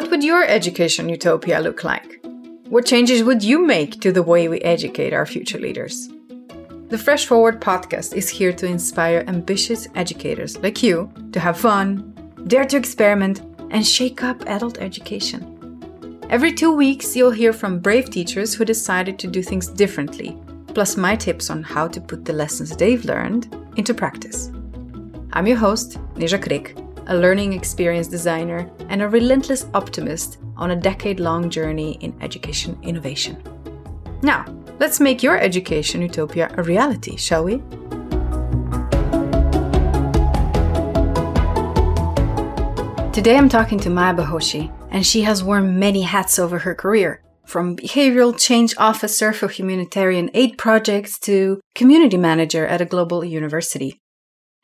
What would your education utopia look like? What changes would you make to the way we educate our future leaders? The Fresh Forward podcast is here to inspire ambitious educators like you to have fun, dare to experiment, and shake up adult education. Every two weeks, you'll hear from brave teachers who decided to do things differently, plus my tips on how to put the lessons they've learned into practice. I'm your host, Neja Krik, a learning experience designer and a relentless optimist on a decade long journey in education innovation. Now, let's make your education utopia a reality, shall we? Today I'm talking to Maya Bahoshy, and she has worn many hats over her career. From behavioral change officer for humanitarian aid projects to community manager at a global university.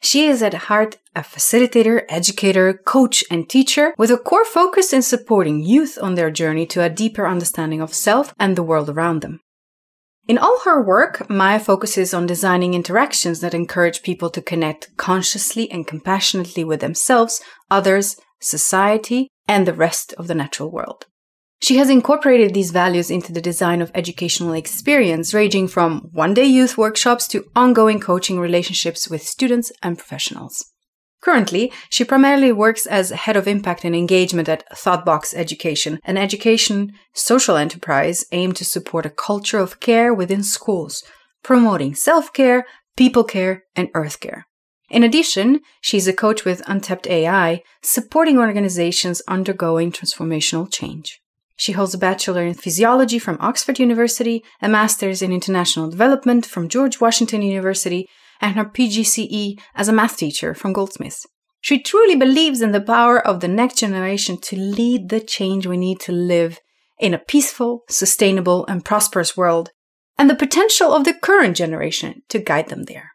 She is at heart a facilitator, educator, coach, and teacher with a core focus in supporting youth on their journey to a deeper understanding of self and the world around them. In all her work, Maya focuses on designing interactions that encourage people to connect consciously and compassionately with themselves, others, society, and the rest of the natural world. She has incorporated these values into the design of educational experience, ranging from one day youth workshops to ongoing coaching relationships with students and professionals. Currently, she primarily works as head of impact and engagement at Thoughtbox Education, an education social enterprise aimed to support a culture of care within schools, promoting self care, people care, and earth care. In addition, she's a coach with Untapped AI, supporting organizations undergoing transformational change. She holds a Bachelor in Physiology from Oxford University, a Master's in International Development from George Washington University, and her PGCE as a math teacher from Goldsmiths. She truly believes in the power of the next generation to lead the change we need to live in a peaceful, sustainable, and prosperous world, and the potential of the current generation to guide them there.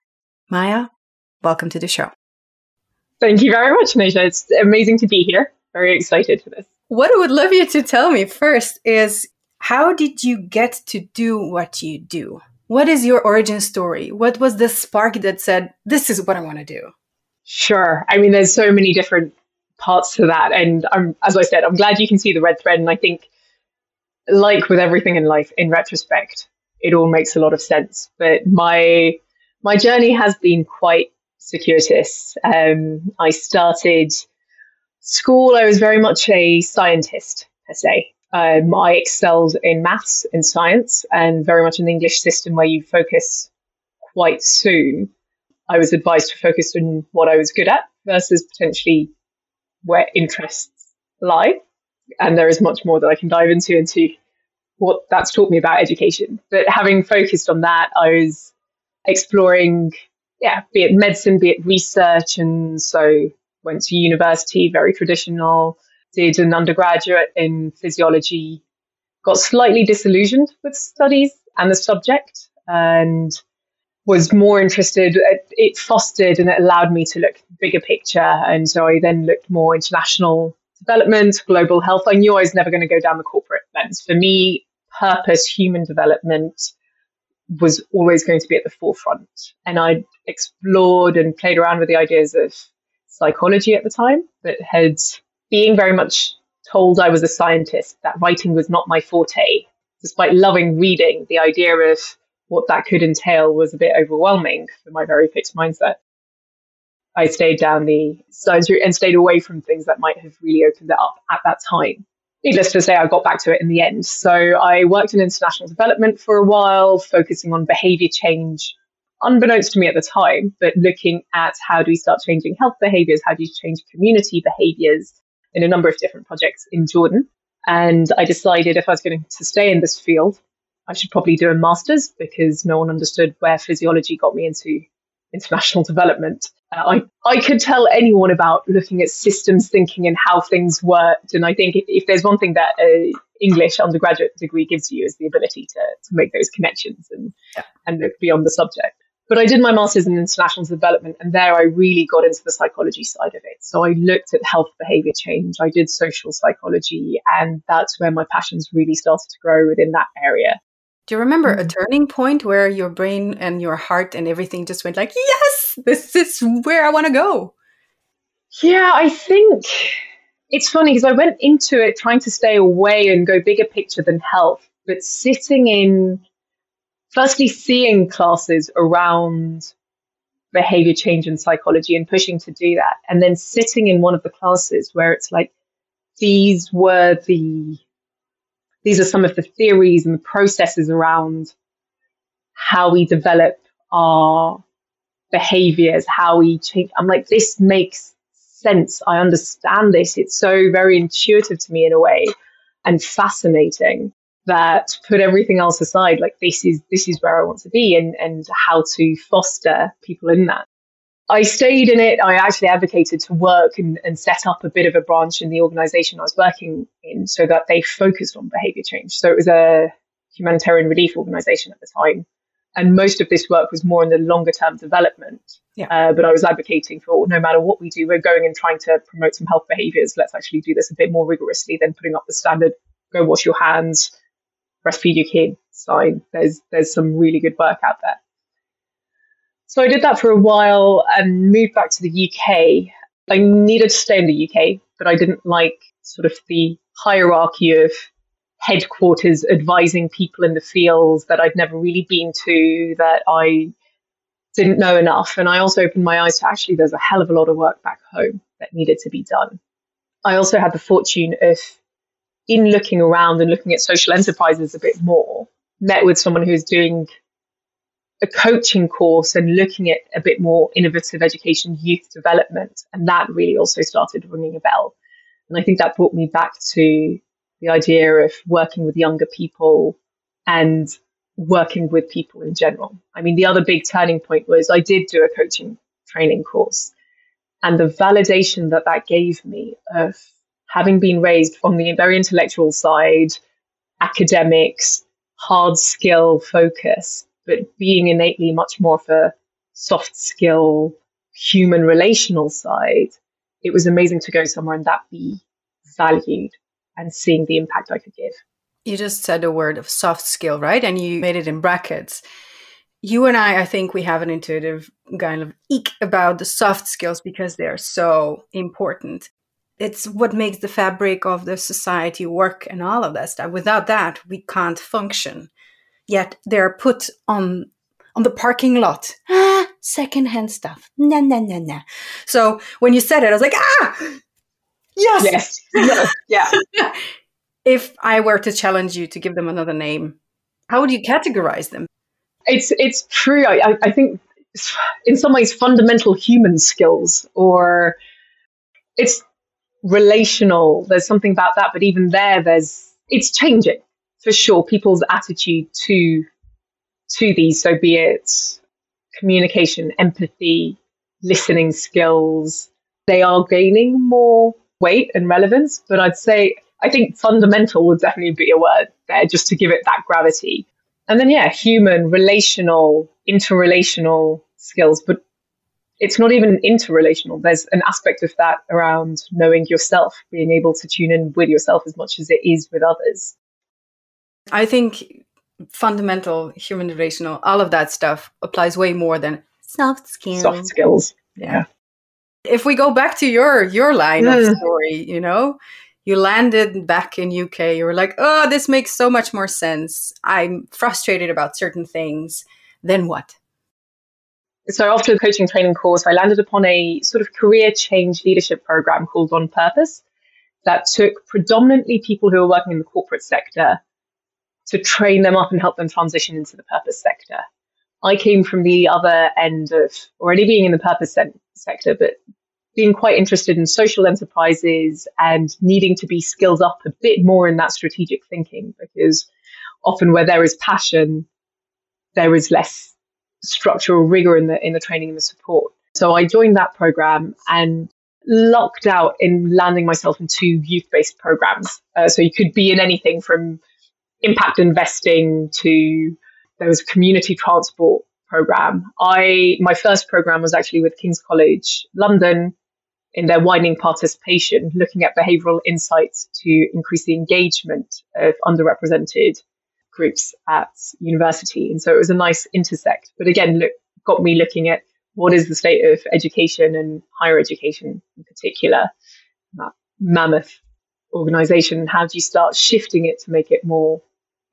Maya, welcome to the show. Thank you very much, Nisha. It's amazing to be here. Very excited for this. What I would love you to tell me first is how did you get to do what you do? What is your origin story? What was the spark that said, this is what I want to do? Sure. I mean, there's so many different parts to that. And I'm, as I said, I'm glad you can see the red thread. And I think, like with everything in life, in retrospect, it all makes a lot of sense. But my my journey has been quite circuitous. Um, I started school, I was very much a scientist per se. Um, I excelled in maths and science and very much the English system where you focus quite soon. I was advised to focus on what I was good at versus potentially where interests lie. And there is much more that I can dive into into what that's taught me about education. But having focused on that, I was exploring, yeah, be it medicine, be it research. And so went to university, very traditional, did an undergraduate in physiology, got slightly disillusioned with studies and the subject, and was more interested. It fostered and it allowed me to look bigger picture. And so I then looked more international development, global health. I knew I was never going to go down the corporate lens. For me, purpose, human development was always going to be at the forefront. And I explored and played around with the ideas of psychology at the time that had being very much told I was a scientist, that writing was not my forte. Despite loving reading, the idea of what that could entail was a bit overwhelming for my very fixed mindset. I stayed down the science route and stayed away from things that might have really opened it up at that time. Needless to say, I got back to it in the end. So I worked in international development for a while, focusing on behavior change unbeknownst to me at the time, but looking at how do we start changing health behaviors, how do you change community behaviors in a number of different projects in Jordan. And I decided if I was going to stay in this field, I should probably do a master's because no one understood where physiology got me into international development. Uh, I, I could tell anyone about looking at systems thinking and how things worked. And I think if, if there's one thing that an English undergraduate degree gives you is the ability to, to make those connections and, yeah. and look beyond the subject. But I did my master's in international development, and there I really got into the psychology side of it. So I looked at health behavior change, I did social psychology, and that's where my passions really started to grow within that area. Do you remember a mm-hmm. turning point where your brain and your heart and everything just went like, yes, this is where I want to go? Yeah, I think it's funny because I went into it trying to stay away and go bigger picture than health, but sitting in, firstly, seeing classes around behavior change and psychology and pushing to do that, and then sitting in one of the classes where it's like, these were the, these are some of the theories and the processes around how we develop our behaviors, how we change. I'm like, this makes sense. I understand this. It's so very intuitive to me in a way and fascinating that put everything else aside, like this is this is where I want to be and, and how to foster people in that. I stayed in it. I actually advocated to work and, and set up a bit of a branch in the organization I was working in so that they focused on behavior change. So it was a humanitarian relief organization at the time and most of this work was more in the longer term development. Yeah. Uh, but I was advocating for no matter what we do, we're going and trying to promote some health behaviors. Let's actually do this a bit more rigorously than putting up the standard go wash your hands, breastfeed your kid sign. There's there's some really good work out there. So I did that for a while and moved back to the UK. I needed to stay in the UK, but I didn't like sort of the hierarchy of headquarters advising people in the fields that I'd never really been to, that I didn't know enough. And I also opened my eyes to actually there's a hell of a lot of work back home that needed to be done. I also had the fortune of, in looking around and looking at social enterprises a bit more, met with someone who's doing a coaching course and looking at a bit more innovative education, youth development. And that really also started ringing a bell. And I think that brought me back to the idea of working with younger people and working with people in general. I mean, the other big turning point was I did do a coaching training course, and the validation that that gave me of having been raised on the very intellectual side, academics, hard skill focus, but being innately much more of a soft skill, human relational side, it was amazing to go somewhere and that be valued and seeing the impact I could give. You just said a word of soft skill, right? And you made it in brackets. You and I, I think we have an intuitive kind of eek about the soft skills because they are so important. It's what makes the fabric of the society work and all of that stuff. Without that, we can't function. Yet they're put on on the parking lot. Ah, secondhand stuff. Nah, nah, nah, nah. So when you said it, I was like, ah, Yes. Yes. yeah. if I were to challenge you to give them another name, how would you categorize them? It's it's true. I, I think in some ways fundamental human skills or it's relational. There's something about that, but even there, there's it's changing for sure. People's attitude to to these, so be it communication, empathy, listening skills, they are gaining more weight and relevance, but I'd say I think fundamental would definitely be a word there just to give it that gravity. And then, yeah, human, relational, interrelational skills, but it's not even interrelational. There's an aspect of that around knowing yourself, being able to tune in with yourself as much as it is with others. I think fundamental, human relational, all of that stuff applies way more than soft skills. Soft skills. Yeah if we go back to your your line of hmm. story you know you landed back in uk you were like oh this makes so much more sense i'm frustrated about certain things then what so after the coaching training course i landed upon a sort of career change leadership program called on purpose that took predominantly people who were working in the corporate sector to train them up and help them transition into the purpose sector. I came from the other end of already being in the purpose sector, but being quite interested in social enterprises and needing to be skilled up a bit more in that strategic thinking because often where there is passion, there is less structural rigor in the in the training and the support. So I joined that program and lucked out in landing myself in two youth-based programs. Uh, so you could be in anything from impact investing to there was a community transport program. I my first program was actually with King's College London in their widening participation, looking at behavioural insights to increase the engagement of underrepresented groups at university. And so it was a nice intersect. But again, look, got me looking at what is the state of education and higher education in particular. That mammoth organization? How do you start shifting it to make it more,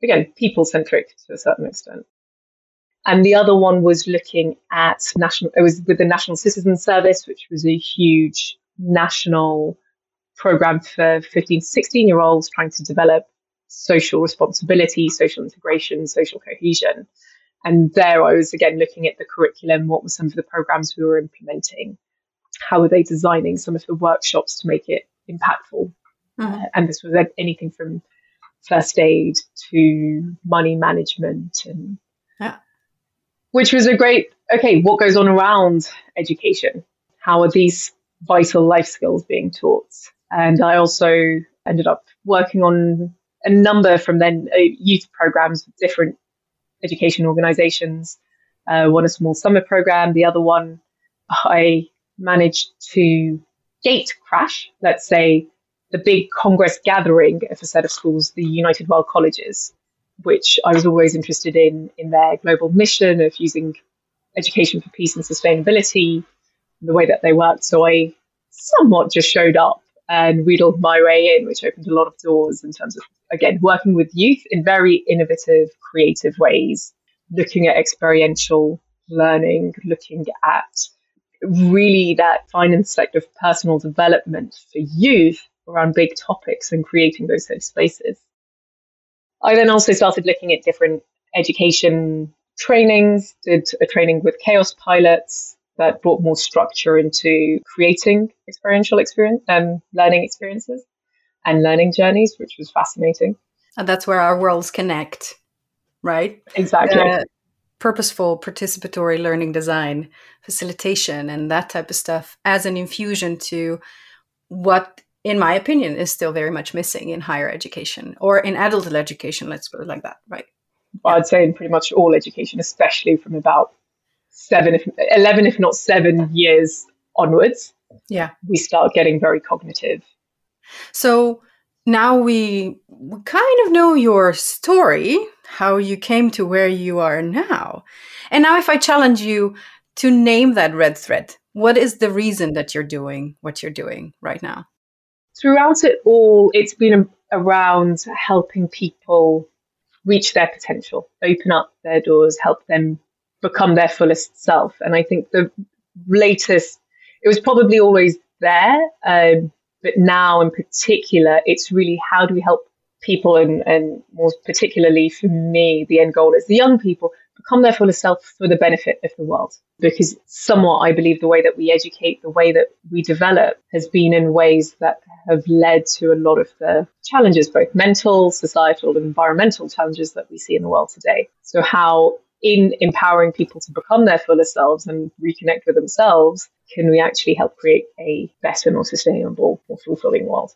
again, people centric to a certain extent? And the other one was looking at national, it was with the National Citizen Service, which was a huge national program for 15 16 year olds trying to develop social responsibility, social integration, social cohesion. And there I was again looking at the curriculum, what were some of the programs we were implementing, how were they designing some of the workshops to make it impactful. Mm-hmm. Uh, and this was anything from first aid to money management and yeah. which was a great okay what goes on around education how are these vital life skills being taught and i also ended up working on a number from then uh, youth programs with different education organizations. Uh, one a small summer program, the other one I managed to gate crash, let's say the big Congress gathering of a set of schools, the United World Colleges, which I was always interested in in their global mission of using education for peace and sustainability, the way that they worked. So I somewhat just showed up and wheedled my way in, which opened a lot of doors in terms of, again, working with youth in very innovative, creative ways, looking at experiential learning, looking at really that fine intersect of personal development for youth around big topics and creating those safe spaces. I then also started looking at different education trainings, did a training with KaosPilots, that brought more structure into creating experiential experience um, learning experiences and learning journeys, which was fascinating. And that's where our worlds connect, right? Exactly. Uh, purposeful participatory learning design, facilitation, and that type of stuff as an infusion to what, in my opinion, is still very much missing in higher education or in adult education, let's put it like that, right? Well, I'd say in pretty much all education, especially from about seven, if 11, if not seven years onwards, yeah, we start getting very cognitive. So now we kind of know your story, how you came to where you are now. And now, if I challenge you to name that red thread, what is the reason that you're doing what you're doing right now? Throughout it all, it's been around helping people reach their potential, open up their doors, help them become their fullest self. And I think the latest, it was probably always there, um, but now in particular, it's really how do we help people, and, and more particularly for me, the end goal is the young people become their fullest self for the benefit of the world. Because somewhat, I believe the way that we educate, the way that we develop has been in ways that have led to a lot of the challenges, both mental, societal, and environmental challenges that we see in the world today. So, how in empowering people to become their fuller selves and reconnect with themselves, can we actually help create a better, more sustainable, more fulfilling world?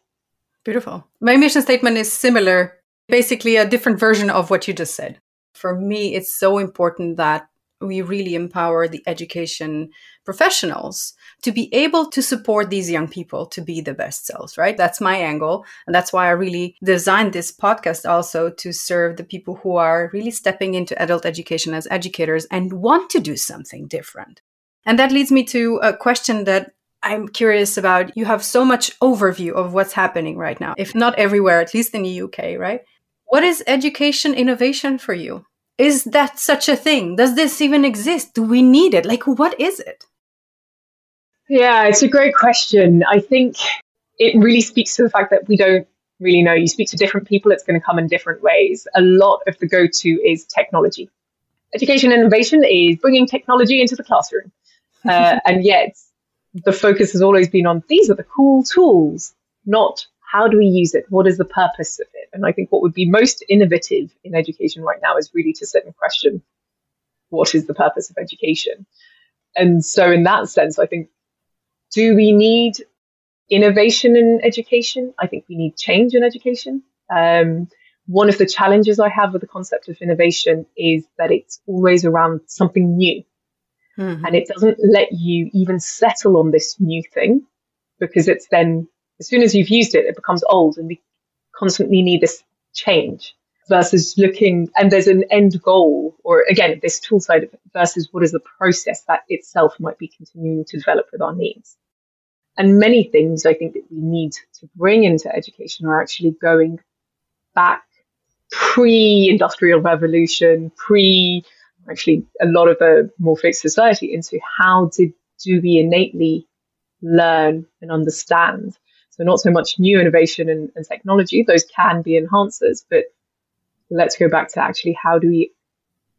Beautiful. My mission statement is similar, basically a different version of what you just said. For me, it's so important that we really empower the education professionals to be able to support these young people to be the best selves, right? That's my angle. And that's why I really designed this podcast also to serve the people who are really stepping into adult education as educators and want to do something different. And that leads me to a question that I'm curious about. You have so much overview of what's happening right now, if not everywhere, at least in the UK, right? What is education innovation for you? Is that such a thing? Does this even exist? Do we need it? Like, what is it? Yeah, it's a great question. I think it really speaks to the fact that we don't really know. You speak to different people, it's going to come in different ways. A lot of the go to is technology. Education innovation is bringing technology into the classroom. Uh, and yet, the focus has always been on these are the cool tools, not how do we use it? What is the purpose of it? And I think what would be most innovative in education right now is really to sit and question what is the purpose of education? And so, in that sense, I think do we need innovation in education? I think we need change in education. Um, one of the challenges I have with the concept of innovation is that it's always around something new. Mm-hmm. And it doesn't let you even settle on this new thing because it's then as soon as you've used it, it becomes old and we constantly need this change versus looking, and there's an end goal, or again, this tool side of it versus what is the process that itself might be continuing to develop with our needs. And many things I think that we need to bring into education are actually going back pre industrial revolution, pre actually a lot of the more fixed society into how did do we innately learn and understand. So not so much new innovation and, and technology, those can be enhancers, but let's go back to actually how do we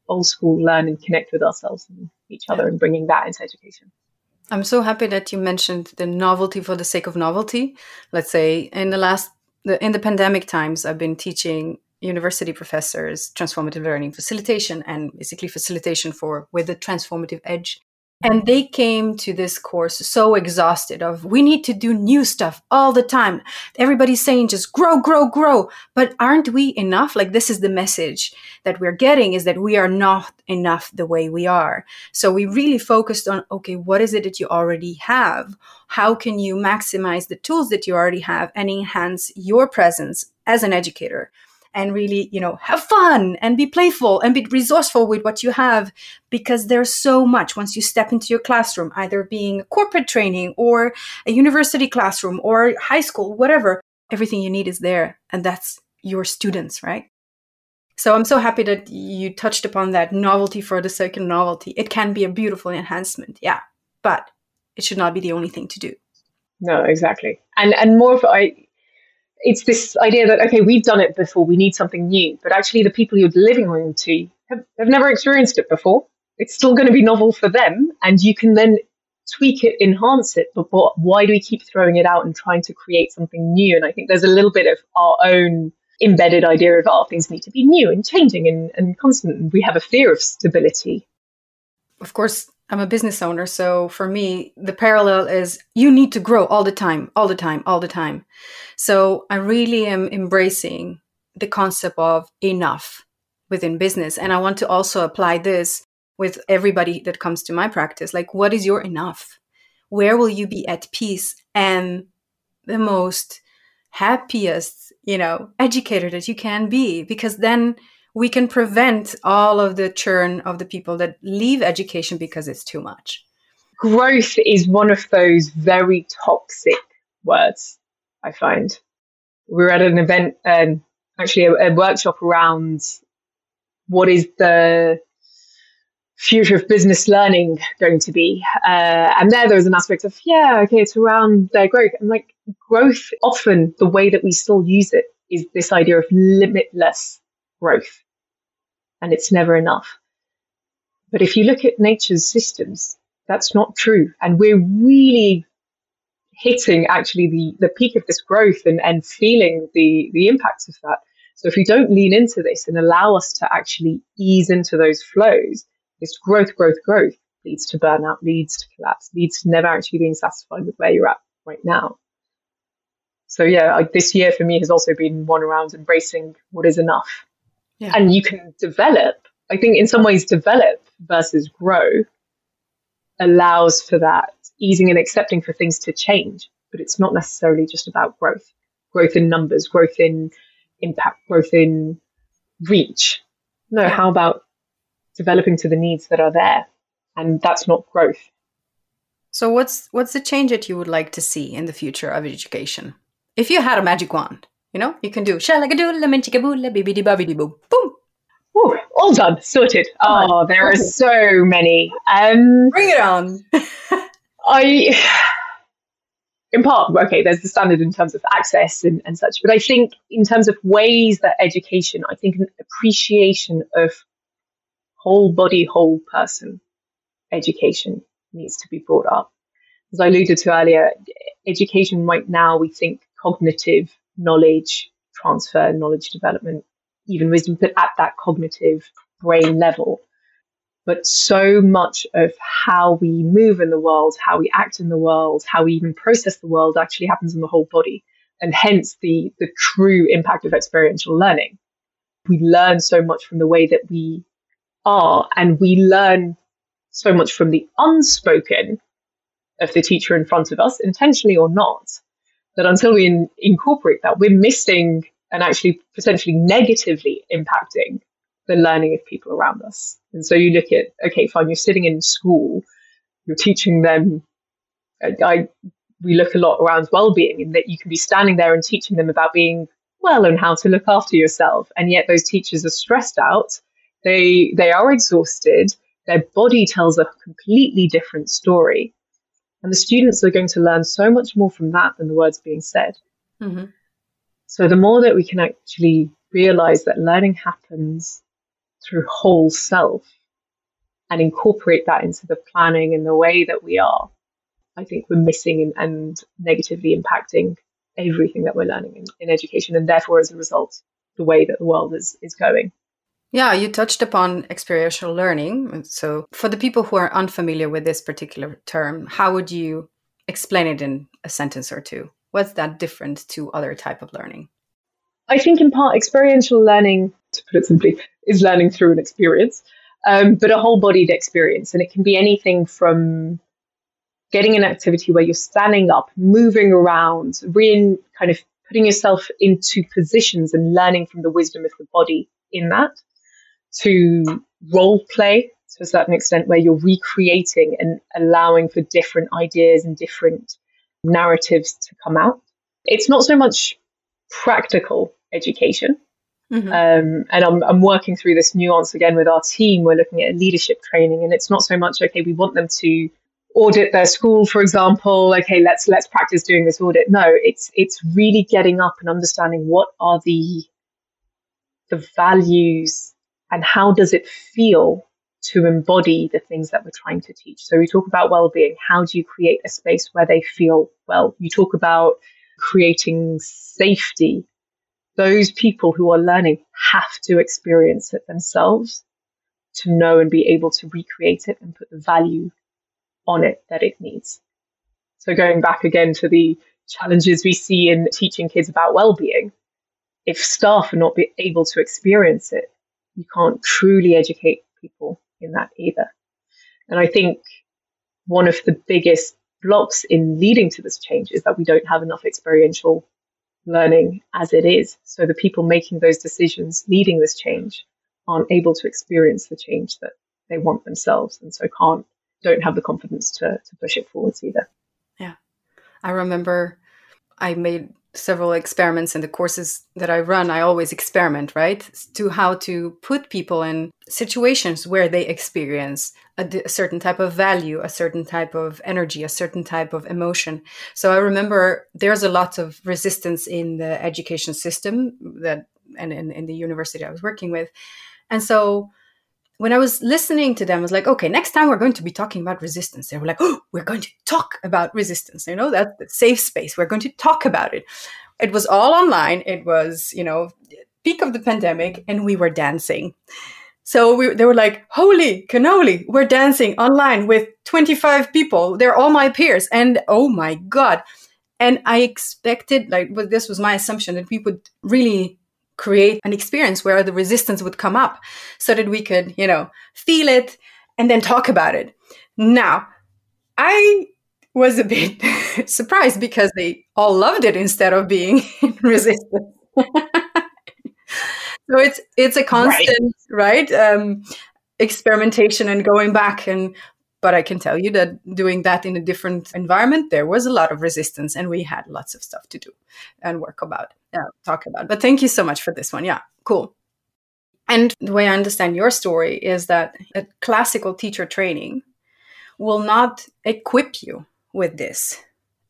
old school learn and connect with ourselves and each other and bringing that into education. I'm so happy that you mentioned the novelty for the sake of novelty. Let's say in the last the, in the pandemic times, I've been teaching university professors transformative learning facilitation and basically facilitation for with the transformative edge and they came to this course so exhausted of we need to do new stuff all the time. Everybody's saying just grow grow grow. But aren't we enough? Like this is the message that we're getting is that we are not enough the way we are. So we really focused on okay what is it that you already have? How can you maximize the tools that you already have and enhance your presence as an educator and really, you know, have fun and be playful and be resourceful with what you have because there's so much once you step into your classroom, either being corporate training or a university classroom or high school, whatever, everything you need is there. And that's your students, right? So I'm so happy that you touched upon that novelty for the sake of novelty. It can be a beautiful enhancement, yeah, but it should not be the only thing to do. No, exactly. And and more of I it's this idea that okay, we've done it before, we need something new. But actually, the people you're delivering to have, have never experienced it before. It's still going to be novel for them, and you can then tweak it, enhance it. But, but why do we keep throwing it out and trying to create something new? And I think there's a little bit of our own embedded idea of oh, things need to be new and changing and, and constant. We have a fear of stability. Of course, I'm a business owner, so for me, the parallel is you need to grow all the time, all the time, all the time. So I really am embracing the concept of enough within business. And I want to also apply this with everybody that comes to my practice. Like, what is your enough? Where will you be at peace and the most happiest, you know, educator that you can be? Because then we can prevent all of the churn of the people that leave education because it's too much. Growth is one of those very toxic words, I find. We were at an event, um, actually, a, a workshop around what is the future of business learning going to be? Uh, and there, there was an aspect of, yeah, okay, it's around their growth. And like growth, often the way that we still use it is this idea of limitless growth and it's never enough. But if you look at nature's systems, that's not true. And we're really hitting actually the, the peak of this growth and, and feeling the, the impacts of that. So if we don't lean into this and allow us to actually ease into those flows, this growth, growth, growth leads to burnout, leads to collapse, leads to never actually being satisfied with where you're at right now. So yeah, like this year for me has also been one around embracing what is enough yeah. and you can develop. I think in some ways, develop versus grow allows for that easing and accepting for things to change. But it's not necessarily just about growth, growth in numbers, growth in impact, growth in reach. No, how about developing to the needs that are there? And that's not growth. So what's what's the change that you would like to see in the future of education? If you had a magic wand, you know, you can do shalagadoodle, minchikaboola, bibidi babidi boo. Boom. Ooh, all done, sorted. Oh, there are so many. Um, Bring it on. I, in part, okay, there's the standard in terms of access and, and such, but I think in terms of ways that education, I think an appreciation of whole body, whole person education needs to be brought up. As I alluded to earlier, education right now, we think cognitive knowledge transfer, knowledge development, even wisdom, but at that cognitive brain level. But so much of how we move in the world, how we act in the world, how we even process the world actually happens in the whole body. And hence the, the true impact of experiential learning. We learn so much from the way that we are, and we learn so much from the unspoken of the teacher in front of us, intentionally or not, that until we in, incorporate that, we're missing and actually potentially negatively impacting the learning of people around us. And so you look at, okay, fine, you're sitting in school, you're teaching them. I, we look a lot around well-being and that you can be standing there and teaching them about being well and how to look after yourself and yet those teachers are stressed out they they are exhausted their body tells a completely different story and the students are going to learn so much more from that than the words being said mm-hmm. so the more that we can actually realize that learning happens through whole self and incorporate that into the planning and the way that we are I think we're missing and, and negatively impacting everything that we're learning in, in education, and therefore, as a result, the way that the world is is going. Yeah, you touched upon experiential learning. So, for the people who are unfamiliar with this particular term, how would you explain it in a sentence or two? What's that different to other type of learning? I think, in part, experiential learning, to put it simply, is learning through an experience, um, but a whole-bodied experience, and it can be anything from getting an activity where you're standing up, moving around, re kind of putting yourself into positions and learning from the wisdom of the body in that, to role play to a certain extent where you're recreating and allowing for different ideas and different narratives to come out. It's not so much practical education. Mm-hmm. Um, and I'm, I'm working through this nuance again with our team. We're looking at leadership training, and it's not so much, okay, we want them to audit their school, for example. Okay, let's let's practice doing this audit. No, it's it's really getting up and understanding what are the the values and how does it feel to embody the things that we're trying to teach. So we talk about well-being. How do you create a space where they feel well? You talk about creating safety. Those people who are learning have to experience it themselves to know and be able to recreate it and put the value on it that it needs. So going back again to the challenges we see in teaching kids about well-being, if staff are not able to experience it, you can't truly educate people in that either. And I think one of the biggest blocks in leading to this change is that we don't have enough experiential learning as it is. So the people making those decisions, leading this change, aren't able to experience the change that they want themselves and so can't don't have the confidence to, to push it forwards either. Yeah. I remember I made several experiments in the courses that I run. I always experiment, right? To how to put people in situations where they experience a, certain type of value, a certain type of energy, a certain type of emotion. So I remember there's a lot of resistance in the education system that and in, in the university I was working with. And so when I was listening to them, I was like, okay, next time we're going to be talking about resistance. They were like, oh, we're going to talk about resistance. You know, that safe space. We're going to talk about it. It was all online. It was, you know, peak of the pandemic, and we were dancing. So we, they were like, holy cannoli, we're dancing online with 25 people. They're all my peers. And oh my God. And I expected, like, well, this was my assumption that we would really create an experience where the resistance would come up so that we could, you know, feel it and then talk about it. Now, I was a bit surprised because they all loved it instead of being resistant. so it's it's a constant, right? right? Um, experimentation and going back and but I can tell you that doing that in a different environment, there was a lot of resistance and we had lots of stuff to do and work about, uh, talk about. But thank you so much for this one. Yeah, cool. And the way I understand your story is that a classical teacher training will not equip you with this.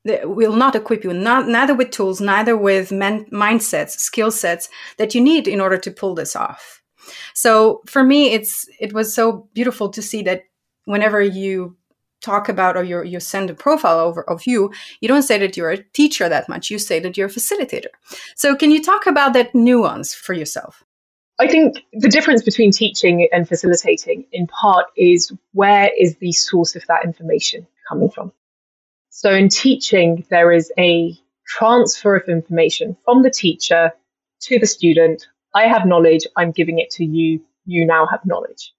It will not equip you, not, neither with tools, neither with men, mindsets, skill sets that you need in order to pull this off. So for me, it's it was so beautiful to see that whenever you talk about or you you send a profile over of you, you don't say that you're a teacher that much. You say that you're a facilitator. So can you talk about that nuance for yourself? I think the difference between teaching and facilitating in part is where is the source of that information coming from? So in teaching, there is a transfer of information from the teacher to the student. I have knowledge, I'm giving it to you, you now have knowledge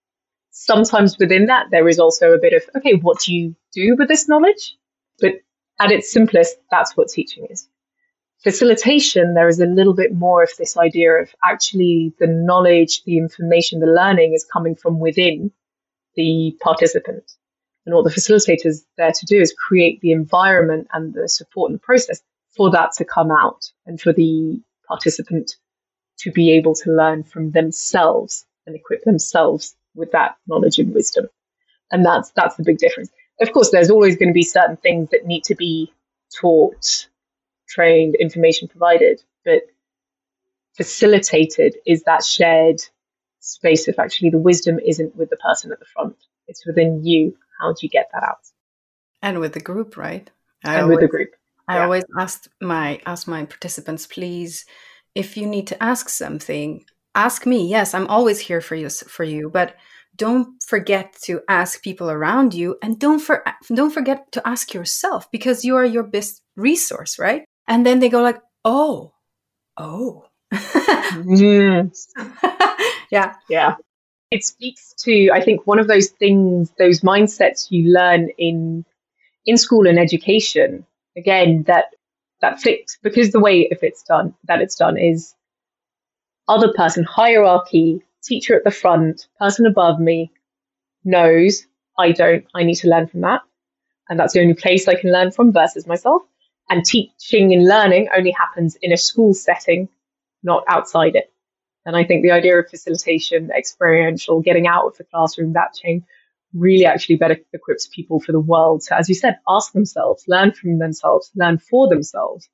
sometimes within that, there is also a bit of, okay, what do you do with this knowledge? But at its simplest, that's what teaching is. Facilitation, there is a little bit more of this idea of actually the knowledge, the information, the learning is coming from within the participant. And what the facilitator is there to do is create the environment and the support and the process for that to come out and for the participant to be able to learn from themselves and equip themselves with that knowledge and wisdom. And that's that's the big difference. Of course, there's always going to be certain things that need to be taught, trained, information provided, but facilitated is that shared space of actually the wisdom isn't with the person at the front. It's within you. How do you get that out? And with the group, right? I and always, with the group. I yeah. always ask my ask my participants, please, if you need to ask something, ask me. Yes, I'm always here for you for you, but don't forget to ask people around you and don't for, don't forget to ask yourself because you are your best resource, right? And then they go like, "Oh. Oh." yes. yeah. Yeah. It speaks to I think one of those things those mindsets you learn in in school and education again that that fit because the way if it's done that it's done is other person hierarchy teacher at the front person above me knows i don't i need to learn from that. And that's the only place i can learn from versus myself. And teaching and learning only happens in a school setting not outside it. And i think the idea of facilitation experiential getting out of the classroom that chain really actually better equips people for the world to, as you said, ask themselves, learn from themselves, learn for themselves,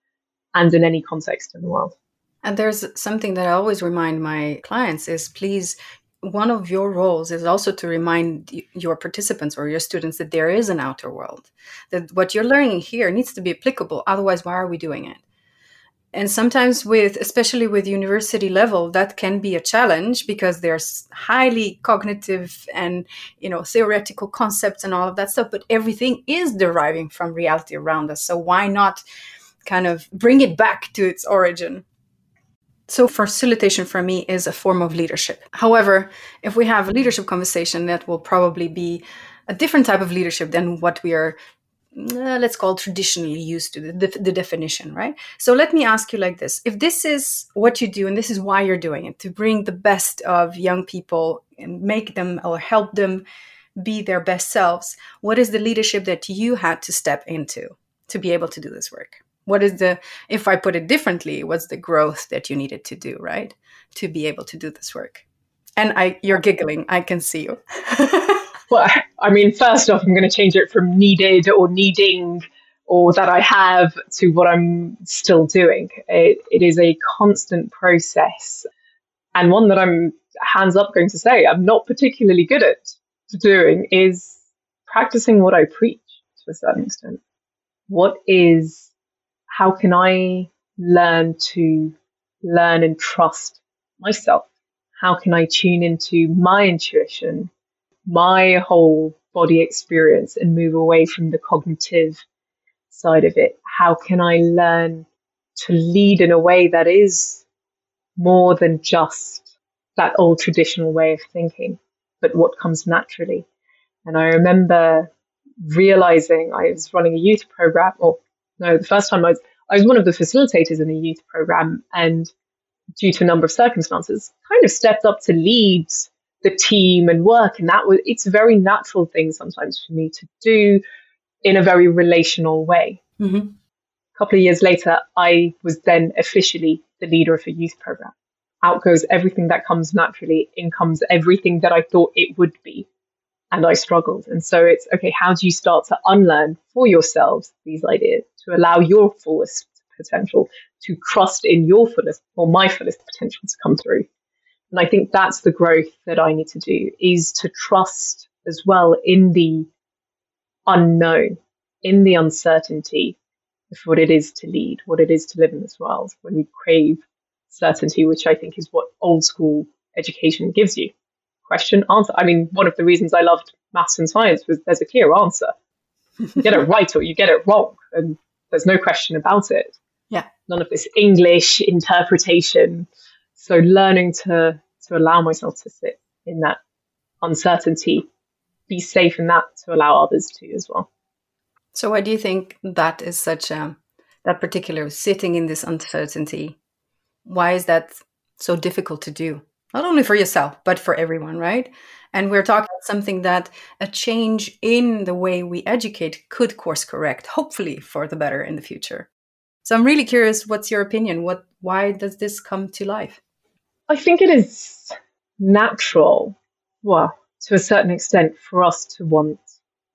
and in any context in the world. And there's something that I always remind my clients is please one of your roles is also to remind your participants or your students that there is an outer world that what you're learning here needs to be applicable otherwise why are we doing it? And sometimes with especially with university level that can be a challenge because there's highly cognitive and you know theoretical concepts and all of that stuff but everything is deriving from reality around us. So why not kind of bring it back to its origin so facilitation for me is a form of leadership however if we have a leadership conversation that will probably be a different type of leadership than what we are uh, let's call traditionally used to the, the, the, definition, right? So let me ask you like this: If this is what you do and this is why you're doing it, to bring the best of young people and make them or help them be their best selves, what is the leadership that you had to step into to be able to do this work? What is the, if I put it differently, what's the growth that you needed to do, right, to be able to do this work? And I, you're giggling. I can see you. well, I mean, first off, I'm going to change it from needed or needing or that I have to what I'm still doing. It, it is a constant process and one that I'm hands up going to say I'm not particularly good at doing is practicing what I preach to a certain extent. What is, how can I learn to learn and trust myself? How can I tune into my intuition my whole body experience and move away from the cognitive side of it? How can I learn to lead in a way that is more than just that old traditional way of thinking, but what comes naturally? And I remember realizing I was running a youth program, or no, the first time I was, I was one of the facilitators in a youth program, and due to a number of circumstances, kind of stepped up to lead the team and work. And that was, it's a very natural thing sometimes for me to do in a very relational way. Mm-hmm. A couple of years later, I was then officially the leader of a youth program. Out goes everything that comes naturally, in comes everything that I thought it would be. And I struggled. And so it's okay, how do you start to unlearn for yourselves these ideas to allow your fullest potential, to trust in your fullest or my fullest potential to come through? And I think that's the growth that I need to do is to trust as well in the unknown, in the uncertainty of what it is to lead, what it is to live in this world when we crave certainty, which I think is what old school education gives you. Question, answer. I mean, one of the reasons I loved maths and science was there's a clear answer. You get it right or you get it wrong, and there's no question about it. Yeah. None of this English interpretation so learning to to allow myself to sit in that uncertainty, be safe in that to allow others to as well. So why do you think that is such a that particular sitting in this uncertainty? Why is that so difficult to do? Not only for yourself, but for everyone, right? And we're talking about something that a change in the way we educate could course correct, hopefully for the better in the future. So I'm really curious, what's your opinion? What why does this come to life? I think it is natural, well, to a certain extent, for us to want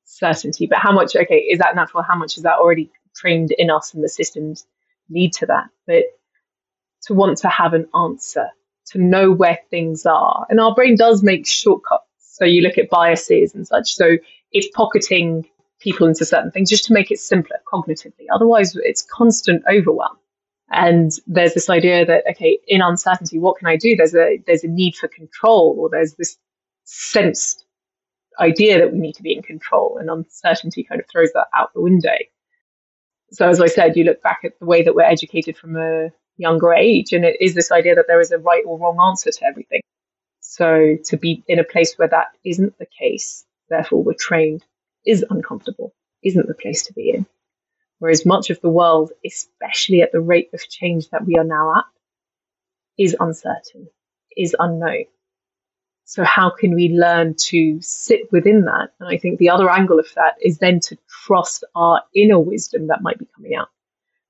certainty. But how much, okay, is that natural? How much is that already trained in us and the systems lead to that? But to want to have an answer, to know where things are. And our brain does make shortcuts. So you look at biases and such. So it's pocketing people into certain things just to make it simpler cognitively. Otherwise, it's constant overwhelm. And there's this idea that okay, in uncertainty, what can I do? There's a there's a need for control, or there's this sensed idea that we need to be in control, and uncertainty kind of throws that out the window. So as I said, you look back at the way that we're educated from a younger age, and it is this idea that there is a right or wrong answer to everything. So to be in a place where that isn't the case, therefore we're trained, is uncomfortable, isn't the place to be in. Whereas much of the world, especially at the rate of change that we are now at, is uncertain, is unknown. So how can we learn to sit within that? And I think the other angle of that is then to trust our inner wisdom that might be coming out.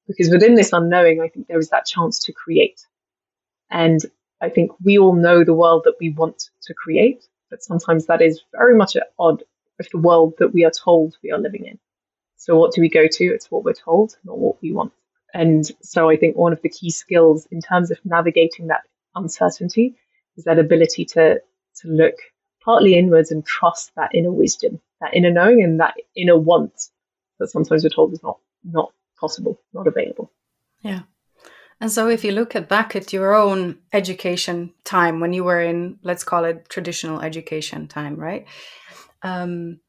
Because within this unknowing, I think there is that chance to create. And I think we all know the world that we want to create, but sometimes that is very much at odd with the world that we are told we are living in. So what do we go to? It's what we're told, not what we want. And so I think one of the key skills in terms of navigating that uncertainty is that ability to to look partly inwards and trust that inner wisdom, that inner knowing and that inner want that sometimes we're told is not not possible, not available. Yeah. And so if you look at back at your own education time when you were in, let's call it traditional education time, right? Um,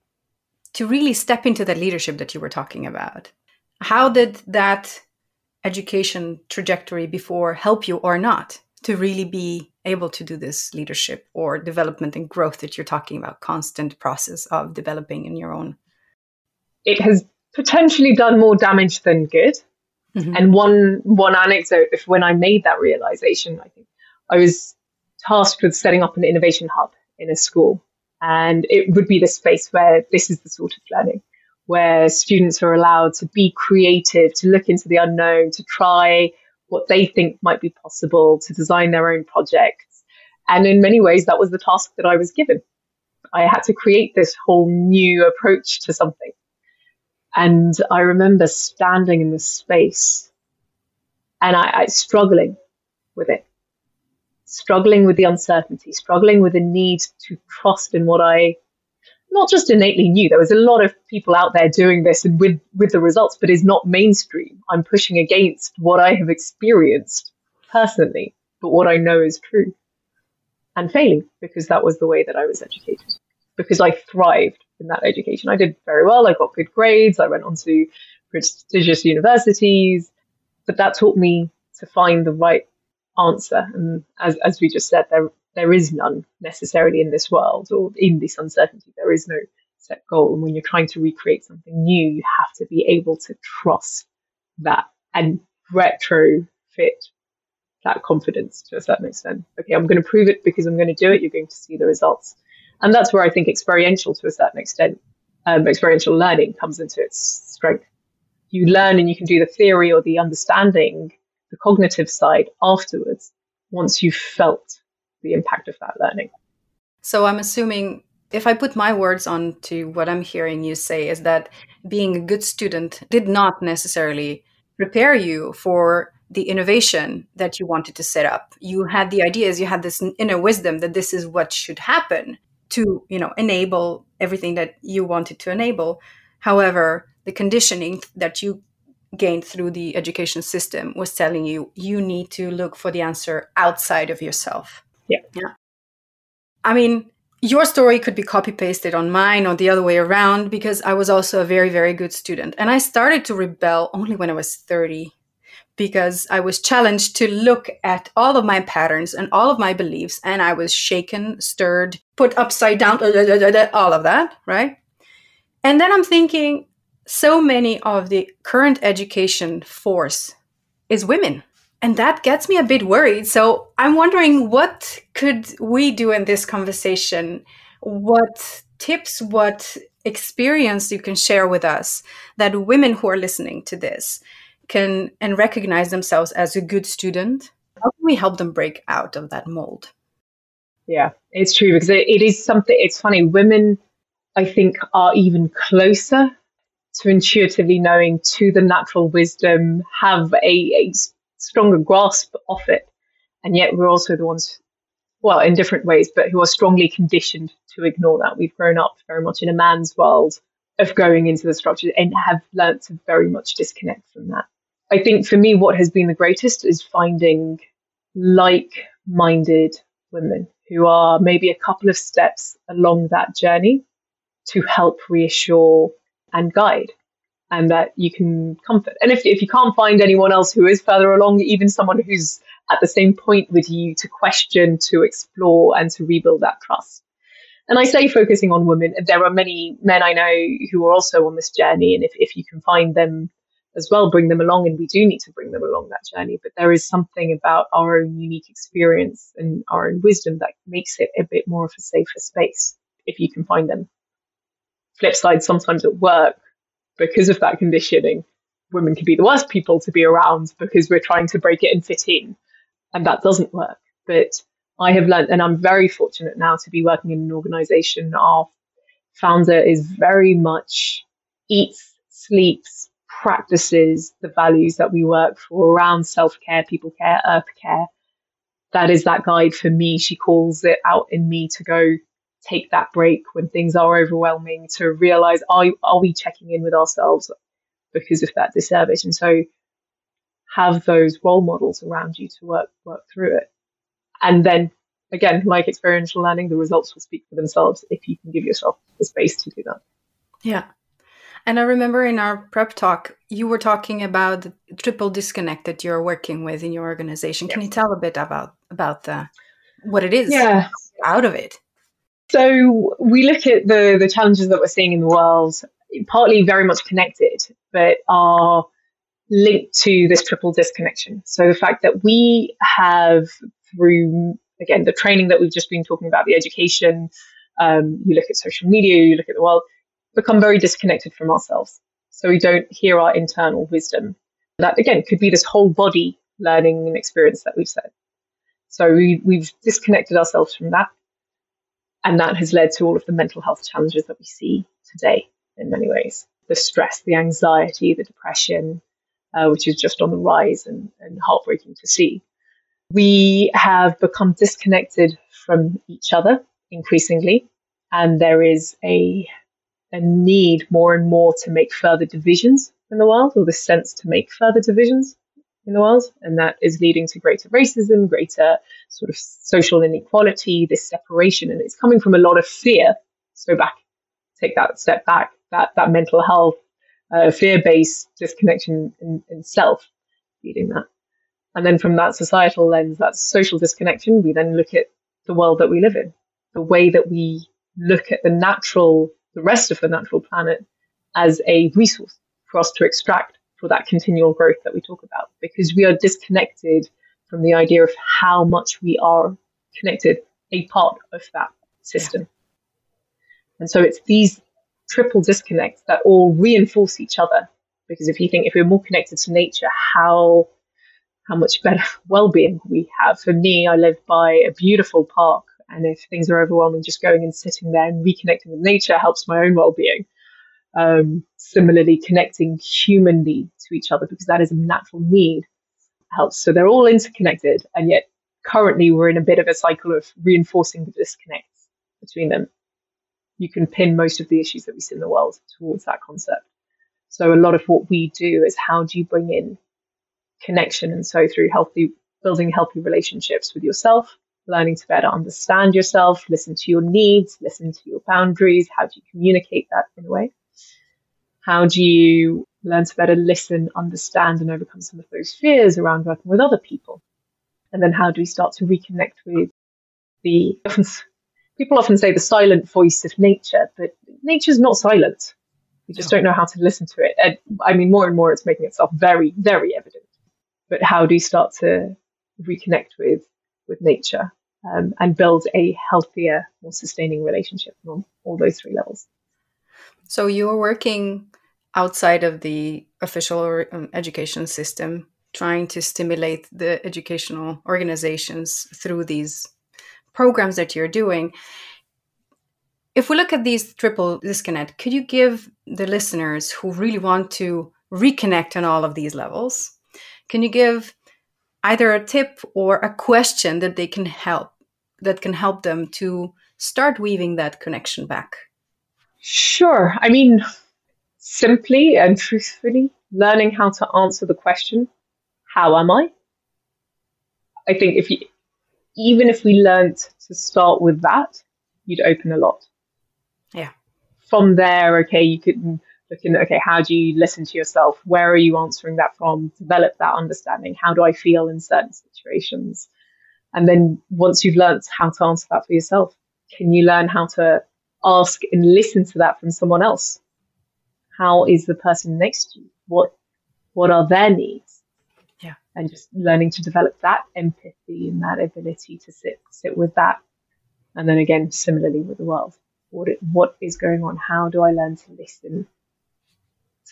to really step into that leadership that you were talking about, how did that education trajectory before help you or not to really be able to do this leadership or development and growth that you're talking about, constant process of developing in your own? It has potentially done more damage than good. Mm-hmm. And one one anecdote, if when I made that realization, I think I was tasked with setting up an innovation hub in a school, and it would be the space where this is the sort of learning where students are allowed to be creative, to look into the unknown, to try what they think might be possible, to design their own projects. And in many ways, that was the task that I was given. I had to create this whole new approach to something. And I remember standing in this space and I, I struggling with it, struggling with the uncertainty, struggling with the need to trust in what I not just innately knew. There was a lot of people out there doing this and with, with the results, but is not mainstream. I'm pushing against what I have experienced personally, but what I know is true. And failing because that was the way that I was educated. Because I thrived in that education. I did very well. I got good grades. I went on to prestigious universities. But that taught me to find the right answer. And as, as we just said, there there is none necessarily in this world or in this uncertainty. There is no set goal. And when you're trying to recreate something new, you have to be able to trust that and retrofit that confidence to a certain extent. Okay, I'm going to prove it because I'm going to do it. You're going to see the results. And that's where I think experiential to a certain extent, um, experiential learning comes into its strength. You learn and you can do the theory or the understanding, the cognitive side afterwards once you've felt the impact of that learning. So I'm assuming if I put my words on to what I'm hearing you say is that being a good student did not necessarily prepare you for the innovation that you wanted to set up. You had the ideas, you had this inner wisdom that this is what should happen to, you know, enable everything that you wanted to enable. However, the conditioning that you gained through the education system was telling you you need to look for the answer outside of yourself. Yeah. Yeah. I mean, your story could be copy pasted on mine or the other way around because I was also a very, very good student. And I started to rebel only when I was 30 because I was challenged to look at all of my patterns and all of my beliefs. And I was shaken, stirred, put upside down, uh, uh, uh, all of that, right? And then I'm thinking, so many of the current education force is women and that gets me a bit worried so i'm wondering what could we do in this conversation what tips, what experience you can share with us that women who are listening to this can and recognize themselves as a good student? How can we help them break out of that mold? Yeah, it's true because it, it is something, it's funny, women, I think, are even closer to intuitively knowing to the natural wisdom, have a, a stronger grasp of it. And yet we're also the ones, well, in different ways, but who are strongly conditioned to ignore that. We've grown up very much in a man's world of going into the structure and have learnt to very much disconnect from that. I think for me, what has been the greatest is finding like minded women who are maybe a couple of steps along that journey to help reassure and guide and that you can comfort. And if, if you can't find anyone else who is further along, even someone who's at the same point with you to question, to explore, and to rebuild that trust. And I say focusing on women, there are many men I know who are also on this journey. And if, if you can find them as well, bring them along. And we do need to bring them along that journey. But there is something about our own unique experience and our own wisdom that makes it a bit more of a safer space if you can find them. Flip side, sometimes at work, because of that conditioning, women can be the worst people to be around because we're trying to break it and fit in. And that doesn't work. But I have learned, and I'm very fortunate now to be working in an organization. Our founder is very much eats, sleeps, practices the values that we work for around self care, people care, earth care. That is that guide for me. She calls it out in me to go take that break when things are overwhelming to realize are, are we checking in with ourselves because of that disservice and so have those role models around you to work work through it and then again like experiential learning the results will speak for themselves if you can give yourself the space to do that yeah and i remember in our prep talk you were talking about the triple disconnect that you're working with in your organization. Can you tell a bit about about the what it is? Yeah. Out of it. So we look at the the challenges that we're seeing in the world, partly very much connected, but are linked to this triple disconnection. So the fact that we have through again the training that we've just been talking about, the education, um, you look at social media, you look at the world, become very disconnected from ourselves. So we don't hear our internal wisdom. That again could be this whole body learning and experience that we've said. So we, we've disconnected ourselves from that and that has led to all of the mental health challenges that we see today in many ways the stress, the anxiety, the depression, uh, which is just on the rise and, and heartbreaking to see. We have become disconnected from each other increasingly, and there is a, a need more and more to make further divisions in the world, or the sense to make further divisions in the world, and that is leading to greater racism, greater sort of social inequality, this separation, and it's coming from a lot of fear. So back, take that step back, that that mental health, uh, fear-based disconnection in, in self, leading that, and then from that societal lens, that social disconnection, we then look at the world that we live in, the way that we look at the natural, the rest of the natural planet as a resource for us to extract for that continual growth that we talk about because we are disconnected from the idea of how much we are connected, a part of that system. Yeah. And so it's these triple disconnects that all reinforce each other. Because if you think if we're more connected to nature, how how much better well-being we have. For me, I live by a beautiful park, and if things are overwhelming, just going and sitting there and reconnecting with nature helps my own well-being um, similarly connecting humanly to each other because that is a natural need helps. So they're all interconnected, and yet currently we're in a bit of a cycle of reinforcing the disconnects between them. You can pin most of the issues that we see in the world towards that concept. So a lot of what we do is how do you bring in connection, and so through healthy building healthy relationships with yourself, learning to better understand yourself, listen to your needs, listen to your boundaries. How do you communicate that in a way? How do you learn to better listen, understand, and overcome some of those fears around working with other people? And then how do we start to reconnect with the people often say the silent voice of nature, but nature's not silent. We just don't know how to listen to it. And I mean, more and more it's making itself very, very evident. But how do you start to reconnect with with nature um, and build a healthier, more sustaining relationship on all those three levels. So you're working outside of the official um, education system, trying to stimulate the educational organizations through these programs that you're doing. If we look at these triple disconnect, could you give the listeners who really want to reconnect on all of these levels, can you give either a tip or a question that they can help that can help them to start weaving that connection back? Sure. I mean, simply and truthfully, learning how to answer the question, how am I? I think if you, even if we learned to start with that, you'd open a lot. Yeah. From there, okay, you could looking at okay how do you listen to yourself? Where are you answering that from? Develop that understanding. How do i feel in certain situations? And then once you've learned how to answer that for yourself can you learn how to ask and listen to that from someone else? How is the person next to you? What what are their needs? Yeah. And just learning to develop that empathy and that ability to sit sit with that. And then again similarly with the world. What it, what is going on? How do i learn to listen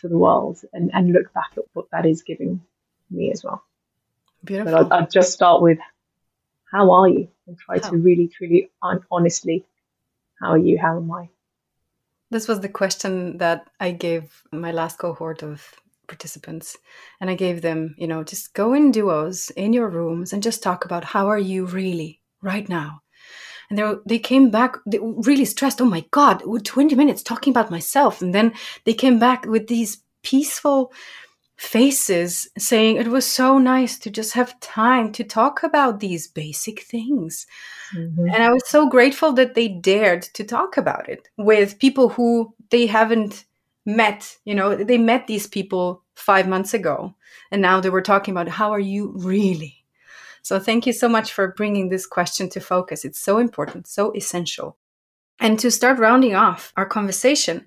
to the world and, and look back at what that is giving me as well. Beautiful. But I'd, I'd just start with how are you and try how? to really, truly, honestly, how are you? How am I? This was the question that I gave my last cohort of participants. And I gave them, you know, just go in duos in your rooms and just talk about how are you really right now and they they came back really stressed. Oh my God, 20 minutes talking about myself. And then they came back with these peaceful faces saying it was so nice to just have time to talk about these basic things. Mm-hmm. And I was so grateful that they dared to talk about it with people who they haven't met. You know, they met these people five months ago. And now they were talking about how are you really? So thank you so much for bringing this question to focus. It's so important, so essential. And to start rounding off our conversation,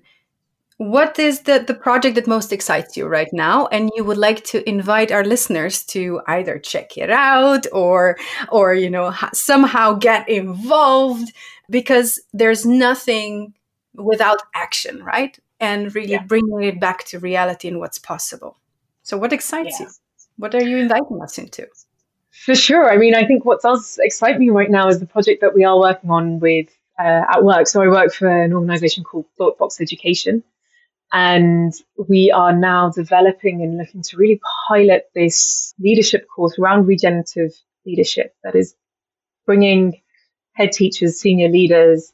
what is the, the project that most excites you right now and you would like to invite our listeners to either check it out or or you know somehow get involved because there's nothing without action right and really yeah. bringing it back to reality and what's possible so what excites yeah. you what are you inviting us into for sure. I mean, I think what does excite me right now is the project that we are working on with uh, at work. So I work for an organization called Thoughtbox Education. And we are now developing and looking to really pilot this leadership course around regenerative leadership that is bringing head teachers, senior leaders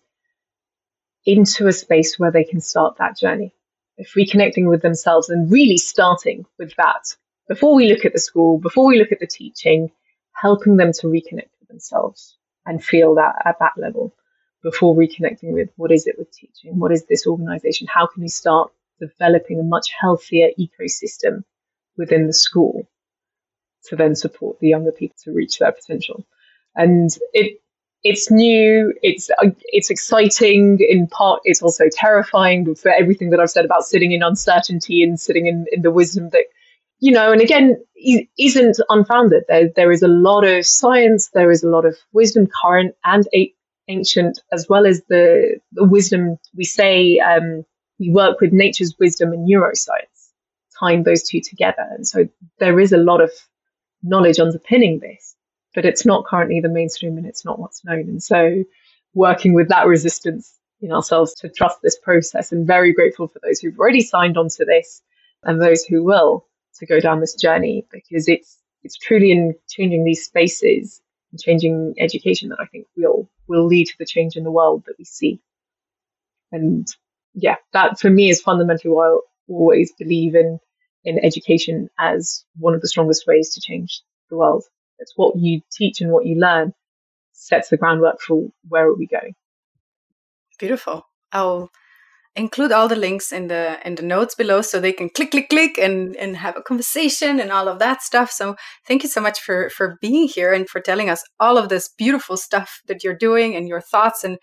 into a space where they can start that journey of reconnecting with themselves and really starting with that before we look at the school, before we look at the teaching, helping them to reconnect with themselves and feel that at that level before reconnecting with what is it with teaching? What is this organization? How can we start developing a much healthier ecosystem within the school to then support the younger people to reach their potential? And it it's new, it's uh, it's exciting. In part, it's also terrifying for everything that I've said about sitting in uncertainty and sitting in, in the wisdom that you know, and again, isn't unfounded. There, there is a lot of science, there is a lot of wisdom, current and ancient, as well as the, the wisdom we say um, we work with nature's wisdom and neuroscience, tying those two together. And so there is a lot of knowledge underpinning this, but it's not currently the mainstream and it's not what's known. And so working with that resistance in ourselves to trust this process and very grateful for those who've already signed on to this and those who will to go down this journey because it's it's truly in changing these spaces and changing education that I think will will lead to the change in the world that we see. And yeah, that for me is fundamentally why I always believe in in education as one of the strongest ways to change the world. It's what you teach and what you learn sets the groundwork for where are we going. Beautiful. I'll include all the links in the in the notes below so they can click click click and and have a conversation and all of that stuff. So thank you so much for for being here and for telling us all of this beautiful stuff that you're doing and your thoughts and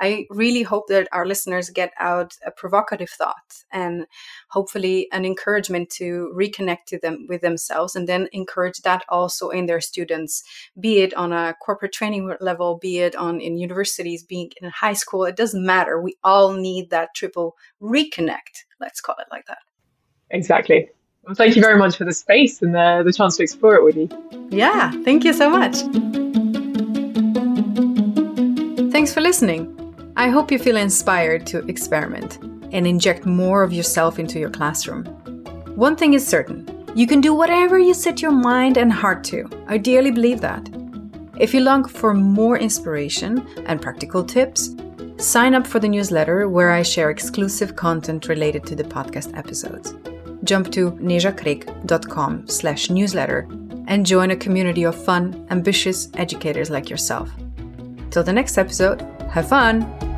I really hope that our listeners get out a provocative thought and hopefully an encouragement to reconnect to them with themselves and then encourage that also in their students, be it on a corporate training level, be it on in universities, being in high school. It doesn't matter. We all need that triple reconnect. Let's call it like that. Exactly. Well, thank you very much for the space and the, the chance to explore it with you. Yeah, thank you so much. Thanks for listening. I hope you feel inspired to experiment and inject more of yourself into your classroom. One thing is certain you can do whatever you set your mind and heart to. I dearly believe that. If you long for more inspiration and practical tips, sign up for the newsletter where I share exclusive content related to the podcast episodes. Jump to nejakrik.com slash newsletter and join a community of fun, ambitious educators like yourself. Till the next episode, have fun!